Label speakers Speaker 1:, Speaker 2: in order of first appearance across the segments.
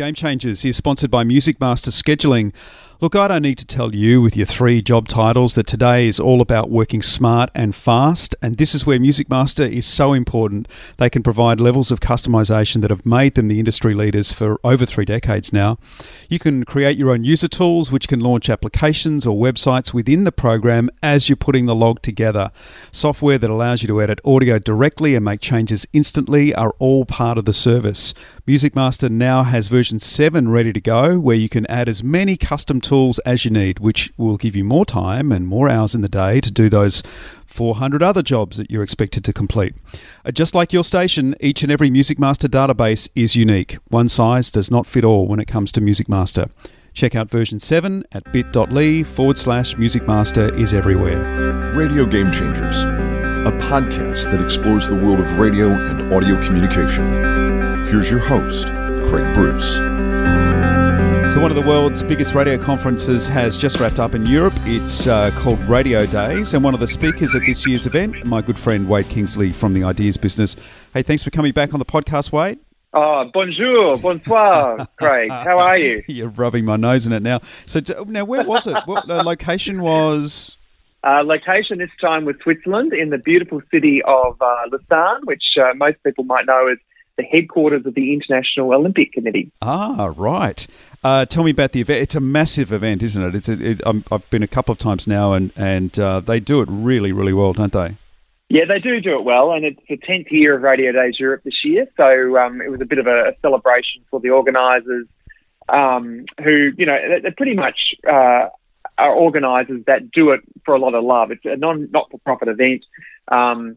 Speaker 1: Game Changers is sponsored by Music Master Scheduling. Look, I don't need to tell you with your three job titles that today is all about working smart and fast, and this is where Music Master is so important. They can provide levels of customization that have made them the industry leaders for over three decades now. You can create your own user tools, which can launch applications or websites within the program as you're putting the log together. Software that allows you to edit audio directly and make changes instantly are all part of the service. Music Master now has version 7 ready to go, where you can add as many custom tools as you need, which will give you more time and more hours in the day to do those 400 other jobs that you're expected to complete. Uh, just like your station, each and every Music Master database is unique. One size does not fit all when it comes to Music Master. Check out version 7 at bit.ly forward slash Music Master is everywhere.
Speaker 2: Radio Game Changers, a podcast that explores the world of radio and audio communication. Here's your host, Craig Bruce.
Speaker 1: So, one of the world's biggest radio conferences has just wrapped up in Europe. It's uh, called Radio Days, and one of the speakers at this year's event, my good friend Wade Kingsley from the Ideas Business. Hey, thanks for coming back on the podcast, Wade.
Speaker 3: Oh, bonjour, bonsoir, Craig. How are you?
Speaker 1: You're rubbing my nose in it now. So, now where was it? what uh, location was?
Speaker 3: Uh, location this time was Switzerland in the beautiful city of uh, Lausanne, which uh, most people might know as the headquarters of the International Olympic Committee.
Speaker 1: Ah, right. Uh, tell me about the event. It's a massive event, isn't it? It's a, it, I've been a couple of times now, and and uh, they do it really, really well, don't they?
Speaker 3: Yeah, they do do it well, and it's the tenth year of Radio Days Europe this year, so um, it was a bit of a, a celebration for the organisers, um, who you know they're pretty much uh, are organisers that do it for a lot of love. It's a non not for profit event. Um,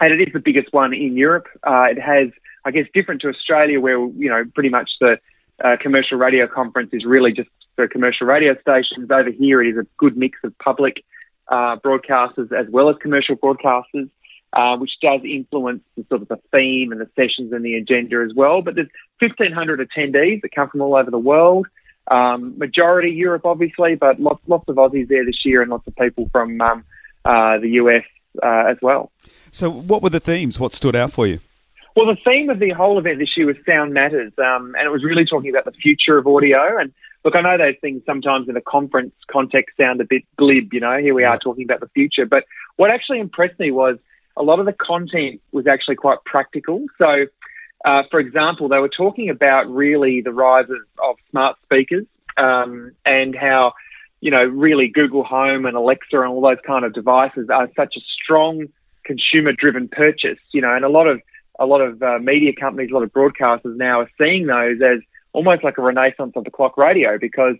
Speaker 3: and it is the biggest one in Europe. Uh, it has I guess, different to Australia, where you know pretty much the uh, commercial radio conference is really just for commercial radio stations. Over here, it is a good mix of public uh, broadcasters as well as commercial broadcasters, uh, which does influence the sort of the theme and the sessions and the agenda as well. But there's 1,500 attendees that come from all over the world. Um, majority Europe, obviously, but lots lots of Aussies there this year and lots of people from um, uh, the US uh, as well.
Speaker 1: So, what were the themes? What stood out for you?
Speaker 3: Well, the theme of the whole event this year was Sound Matters, um, and it was really talking about the future of audio. And look, I know those things sometimes in a conference context sound a bit glib, you know, here we are talking about the future. But what actually impressed me was a lot of the content was actually quite practical. So, uh, for example, they were talking about really the rise of, of smart speakers um, and how, you know, really Google Home and Alexa and all those kind of devices are such a strong consumer driven purchase, you know, and a lot of a lot of uh, media companies, a lot of broadcasters now are seeing those as almost like a renaissance of the clock radio because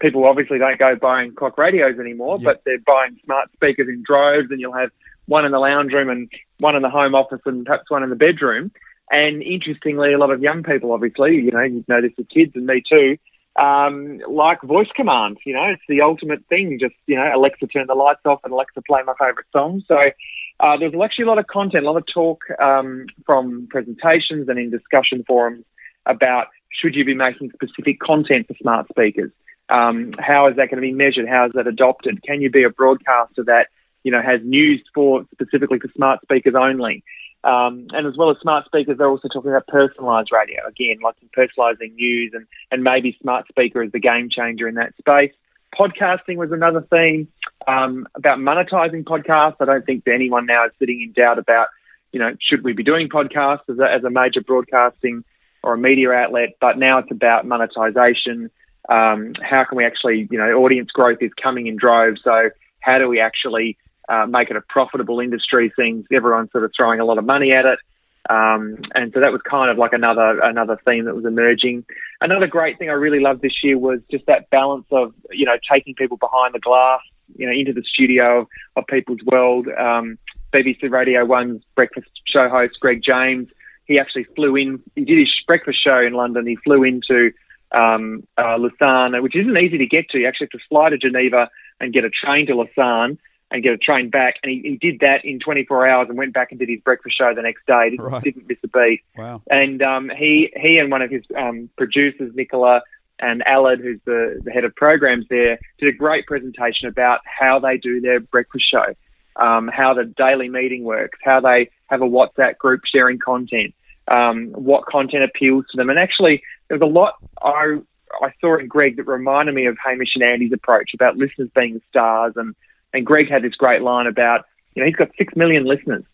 Speaker 3: people obviously don't go buying clock radios anymore, yep. but they're buying smart speakers in droves, and you'll have one in the lounge room and one in the home office and perhaps one in the bedroom. And interestingly, a lot of young people, obviously, you know, you know this with kids and me too, um, like voice command. You know, it's the ultimate thing. Just you know, Alexa, turn the lights off, and Alexa, play my favourite song. So uh, there's actually a lot of content, a lot of talk um, from presentations and in discussion forums about should you be making specific content for smart speakers. Um, how is that going to be measured? How is that adopted? Can you be a broadcaster that you know has news for specifically for smart speakers only? Um, and as well as smart speakers, they're also talking about personalised radio. Again, like personalising news and, and maybe smart speaker is the game changer in that space. Podcasting was another theme um, about monetizing podcasts. I don't think anyone now is sitting in doubt about, you know, should we be doing podcasts as a, as a major broadcasting or a media outlet? But now it's about monetization. Um, how can we actually, you know, audience growth is coming in droves. So how do we actually uh, make it a profitable industry. Things everyone sort of throwing a lot of money at it, um, and so that was kind of like another another theme that was emerging. Another great thing I really loved this year was just that balance of you know taking people behind the glass, you know, into the studio of, people's world. Um, BBC Radio One's breakfast show host Greg James, he actually flew in. He did his breakfast show in London. He flew into um, uh, Lausanne, which isn't easy to get to. You actually have to fly to Geneva and get a train to Lausanne and get a train back. And he, he did that in 24 hours and went back and did his breakfast show the next day. Didn't, right. didn't miss a beat.
Speaker 1: Wow.
Speaker 3: And um, he he and one of his um, producers, Nicola and Aled, who's the, the head of programs there, did a great presentation about how they do their breakfast show, um, how the daily meeting works, how they have a WhatsApp group sharing content. Um, what content appeals to them, and actually there was a lot I I saw in Greg that reminded me of Hamish and Andy's approach about listeners being stars, and and Greg had this great line about you know he's got six million listeners,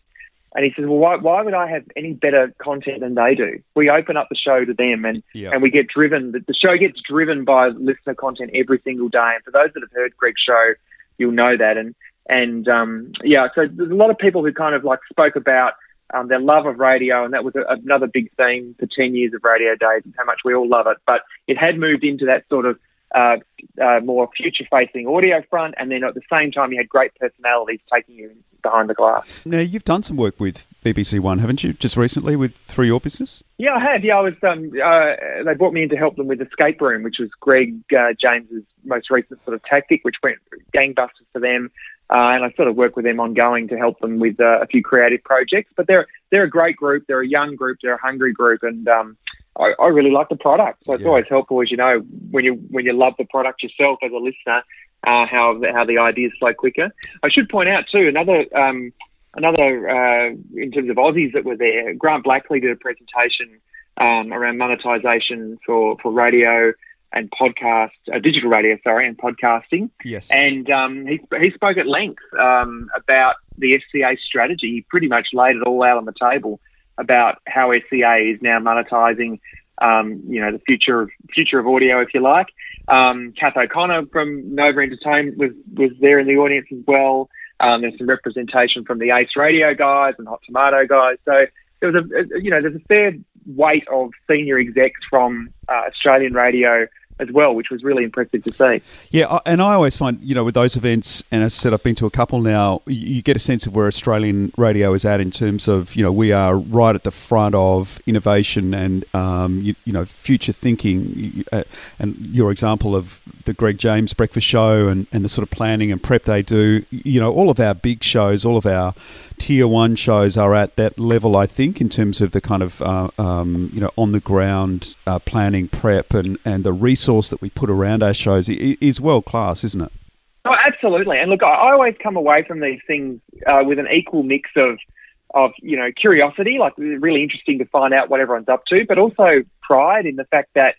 Speaker 3: and he says, well, why why would I have any better content than they do? We open up the show to them, and
Speaker 1: Yeah.
Speaker 3: and we get driven. The, the show gets driven by listener content every single day, and for those that have heard Greg's show, you'll know that, and and um, yeah, so there's a lot of people who kind of like spoke about um, their love of radio, and that was a, another big theme for 10 years of Radio Days and how much we all love it. But it had moved into that sort of uh, uh, more future facing audio front, and then at the same time, you had great personalities taking you behind the glass.
Speaker 1: Now, you've done some work with BBC One, haven't you, just recently with Through Your Business?
Speaker 3: Yeah, I have. Yeah, I was. Um, uh, they brought me in to help them with Escape Room, which was Greg uh, James's most recent sort of tactic, which went gangbusters for them. Uh, and I sort of work with them ongoing to help them with uh, a few creative projects. But they're they're a great group. They're a young group. They're a hungry group, and um, I, I really like the product. So it's
Speaker 1: Yeah.
Speaker 3: always helpful, as you know, when you when you love the product yourself as a listener, uh, how the- how the ideas flow quicker. I should point out too another. Um, Another, uh, in terms of Aussies that were there, Grant Blackley did a presentation um, around monetization for, for radio and podcast, uh, digital radio, sorry, and podcasting.
Speaker 1: Yes.
Speaker 3: And um, he, he spoke at length um, about the SCA strategy. He pretty much laid it all out on the table about how SCA is now monetizing, um, you know, the future of future of audio, if you like. Um, Kath O'Connor from Nova Entertainment was was there in the audience as well. Um, there's some representation from the Ace Radio guys and Hot Tomato guys. So there was a you know there's a fair weight of senior execs from uh, Australian radio as well, which was really impressive to see.
Speaker 1: Yeah, and I always find, you know, with those events, and as I said, I've been to a couple now, you get a sense of where Australian radio is at in terms of, you know, we are right at the front of innovation and, um, you, you know, future thinking. Uh, And your example of the Greg James breakfast show and, and the sort of planning and prep they do, you know, all of our big shows, all of our tier one shows are at that level, I think, in terms of the kind of, uh, um, you know, on the ground uh, planning, prep, and, and the resource that we put around our shows is world class, isn't it?
Speaker 3: Oh, absolutely. And look, I always come away from these things uh, with an equal mix of, of you know, curiosity, like really interesting to find out what everyone's up to, but also pride in the fact that,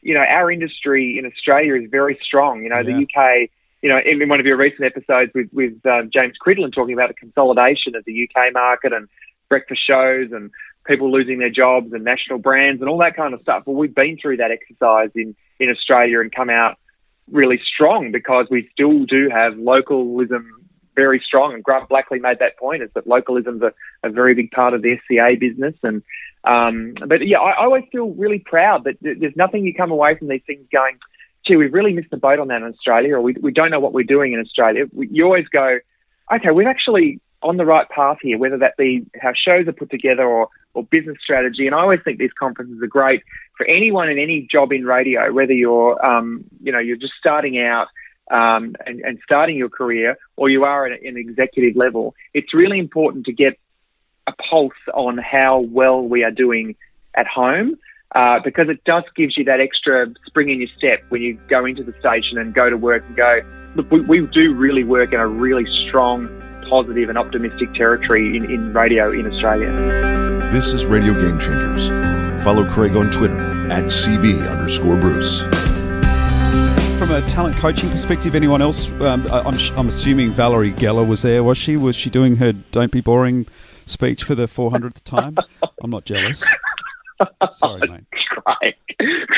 Speaker 3: you know, our industry in Australia is very strong. You know,
Speaker 1: Yeah.
Speaker 3: the UK, you know, in, in one of your recent episodes with with um, James Cridland talking about the consolidation of the UK market and breakfast shows and people losing their jobs and national brands and all that kind of stuff. Well, we've been through that exercise in in Australia and come out really strong because we still do have localism very strong. And Grant Blackley made that point: is that localism's a, a very big part of the SCA business. And um, but yeah, I, I always feel really proud that there's nothing you come away from these things going, gee, we've really missed the boat on that in Australia, or we we don't know what we're doing in Australia. We, you always go, okay, we've actually on the right path here, whether that be how shows are put together or, or business strategy. And I always think these conferences are great for anyone in any job in radio, whether you're, um, you know, you're just starting out um, and, and starting your career or you are at an executive level. It's really important to get a pulse on how well we are doing at home. Uh, because it just gives you that extra spring in your step when you go into the station and go to work and go, look, we, we do really work in a really strong, positive, and optimistic territory in, in radio in Australia.
Speaker 2: This is Radio Game Changers. Follow Craig on Twitter at CB underscore Bruce.
Speaker 1: From a talent coaching perspective, anyone else? Um, I- I'm, I'm assuming Valerie Geller was there. Was she? Was she doing her "Don't Be Boring" speech for the 400th time? I'm not jealous. Sorry, mate.
Speaker 3: Craig,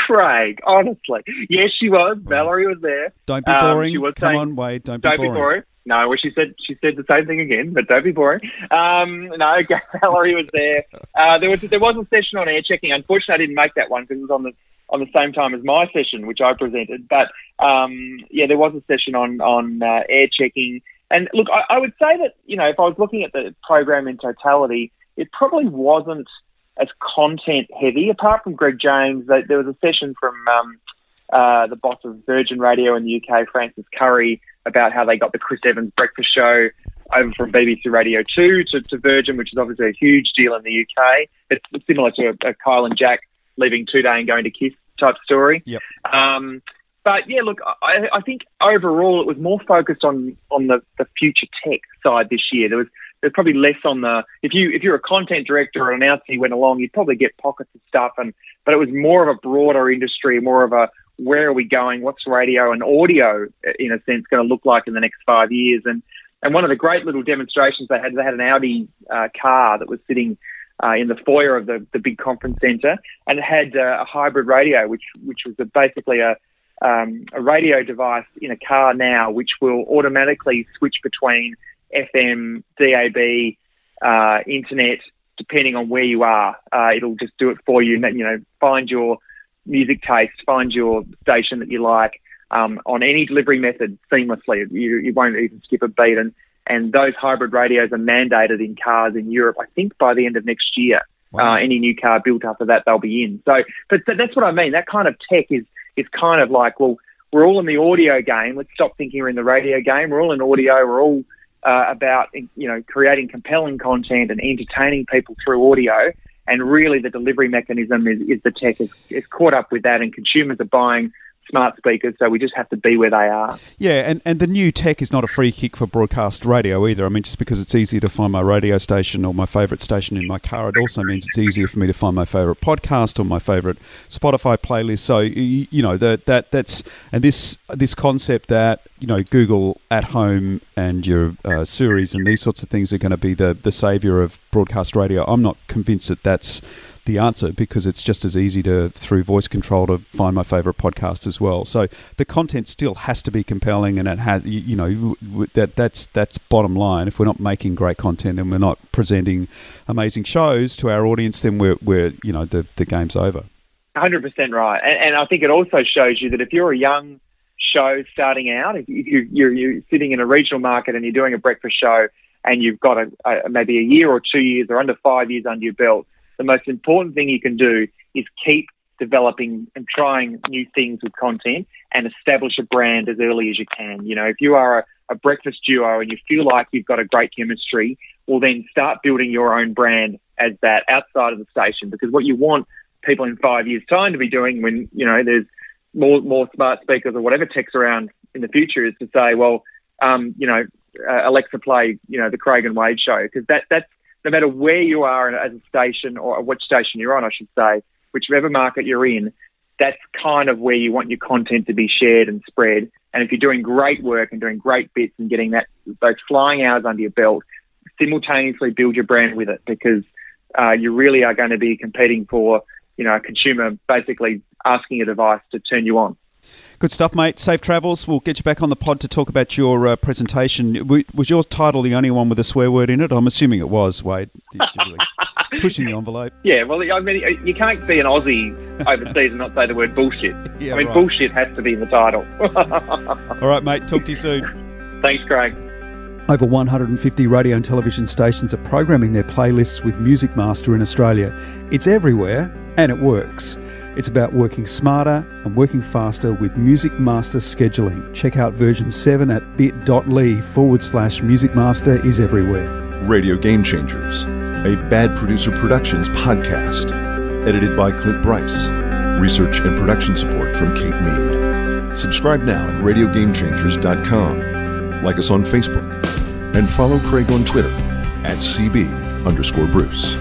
Speaker 3: Craig, honestly, yes, she was. Valerie was there.
Speaker 1: Don't be
Speaker 3: Um,
Speaker 1: boring.
Speaker 3: she was
Speaker 1: Come
Speaker 3: saying,
Speaker 1: on, Wade. Don't be
Speaker 3: Don't
Speaker 1: boring.
Speaker 3: be boring. No, well, she said she said the same thing again, but don't be boring. Um, no, Valerie was there. Uh, there was there was a session on air checking. Unfortunately, I didn't make that one because it was on the on the same time as my session, which I presented. But um, yeah, there was a session on on uh, air checking. And look, I, I would say that you know if I was looking at the program in totality, it probably wasn't as content heavy. Apart from Greg James, there was a session from um, uh, the boss of Virgin Radio in the UK, Francis Curry, about how they got the Chris Evans breakfast show over from BBC Radio 2 to, to Virgin, which is obviously a huge deal in the UK. It's similar to a, a Kyle and Jack leaving 2Day and going to KIIS type story.
Speaker 1: Yep.
Speaker 3: Um, but yeah, look, I, I think overall it was more focused on on the, the future tech side this year. There was there's probably less on the if you if you're a content director or an announcer you went along, you'd probably get pockets of stuff, and but it was more of a broader industry, more of a where are we going? What's radio and audio in a sense going to look like in the next five years? And and one of the great little demonstrations they had, they had an Audi uh, car that was sitting uh, in the foyer of the, the big conference centre, and it had uh, a hybrid radio, which which was a, basically a um, a radio device in a car now, which will automatically switch between FM, DAB, uh, internet, depending on where you are. Uh, it'll just do it for you. You know, find your music taste, find your station that you like um, on any delivery method seamlessly. You, you won't even skip a beat. And and those hybrid radios are mandated in cars in Europe, I think, by the end of next year. Wow. Uh, any new car built after that, they'll be in. So, but that's what I mean. That kind of tech is is kind of like, well, we're all in the audio game. Let's stop thinking we're in the radio game. We're all in audio. We're all uh, about you know creating compelling content and entertaining people through audio. And really, the delivery mechanism is, is the tech is, is caught up with that, and consumers are buying smart speakers, so we just have to be where they are.
Speaker 1: Yeah, and, and the new tech is not a free kick for broadcast radio either. I mean, just because it's easy to find my radio station or my favourite station in my car, it also means it's easier for me to find my favourite podcast or my favourite Spotify playlist. So you, know that that that's and this this concept that you know Google at home and your uh, Siris and these sorts of things are going to be the the savior of broadcast radio. I'm not convinced that that's the answer because it's just as easy to through voice control to find my favorite podcast as well. So the content still has to be compelling, and it has you know that that's that's bottom line. If we're not making great content and we're not presenting amazing shows to our audience, then we're we're you know the the game's over.
Speaker 3: Hundred percent right, and, and I think it also shows you that if you're a young show starting out, if you're, you're, you're sitting in a regional market and you're doing a breakfast show and you've got a, a, maybe a year or two years or under five years under your belt, the most important thing you can do is keep developing and trying new things with content and establish a brand as early as you can. You know, if you are a, a breakfast duo and you feel like you've got a great chemistry, well, then start building your own brand as that outside of the station because what you want people in five years' time to be doing when, you know, there's more, more smart speakers or whatever tech's around in the future is to say, well, um, you know, uh, Alexa play, you know, the Craig and Wade show because that, that's no matter where you are as a station or which station you're on, I should say, whichever market you're in, that's kind of where you want your content to be shared and spread. And if you're doing great work and doing great bits and getting that those flying hours under your belt, simultaneously build your brand with it because uh, you really are going to be competing for you know a consumer basically asking a device to turn you on.
Speaker 1: Good stuff, mate. Safe travels. We'll get you back on the pod to talk about your uh, presentation. Was your title the only one with a swear word in it? I'm assuming it was, Wade. Pushing the envelope.
Speaker 3: Yeah, well, I mean, you can't be an Aussie overseas and not say the word bullshit. Yeah, I mean, right. bullshit has to be in the title.
Speaker 1: All right, mate. Talk to you soon.
Speaker 3: Thanks, Craig.
Speaker 1: Over 150 radio and television stations are programming their playlists with Music Master in Australia. It's everywhere and it works. It's about working smarter and working faster with Music Master scheduling. Check out version 7 at bit.ly forward slash Music Master is everywhere.
Speaker 2: Radio Game Changers, a Bad Producer Productions podcast. Edited by Clint Bryce. Research and production support from Kate Mead. Subscribe now at radiogamechangers.com. Like us on Facebook. And follow Craig on Twitter at CB underscore Bruce.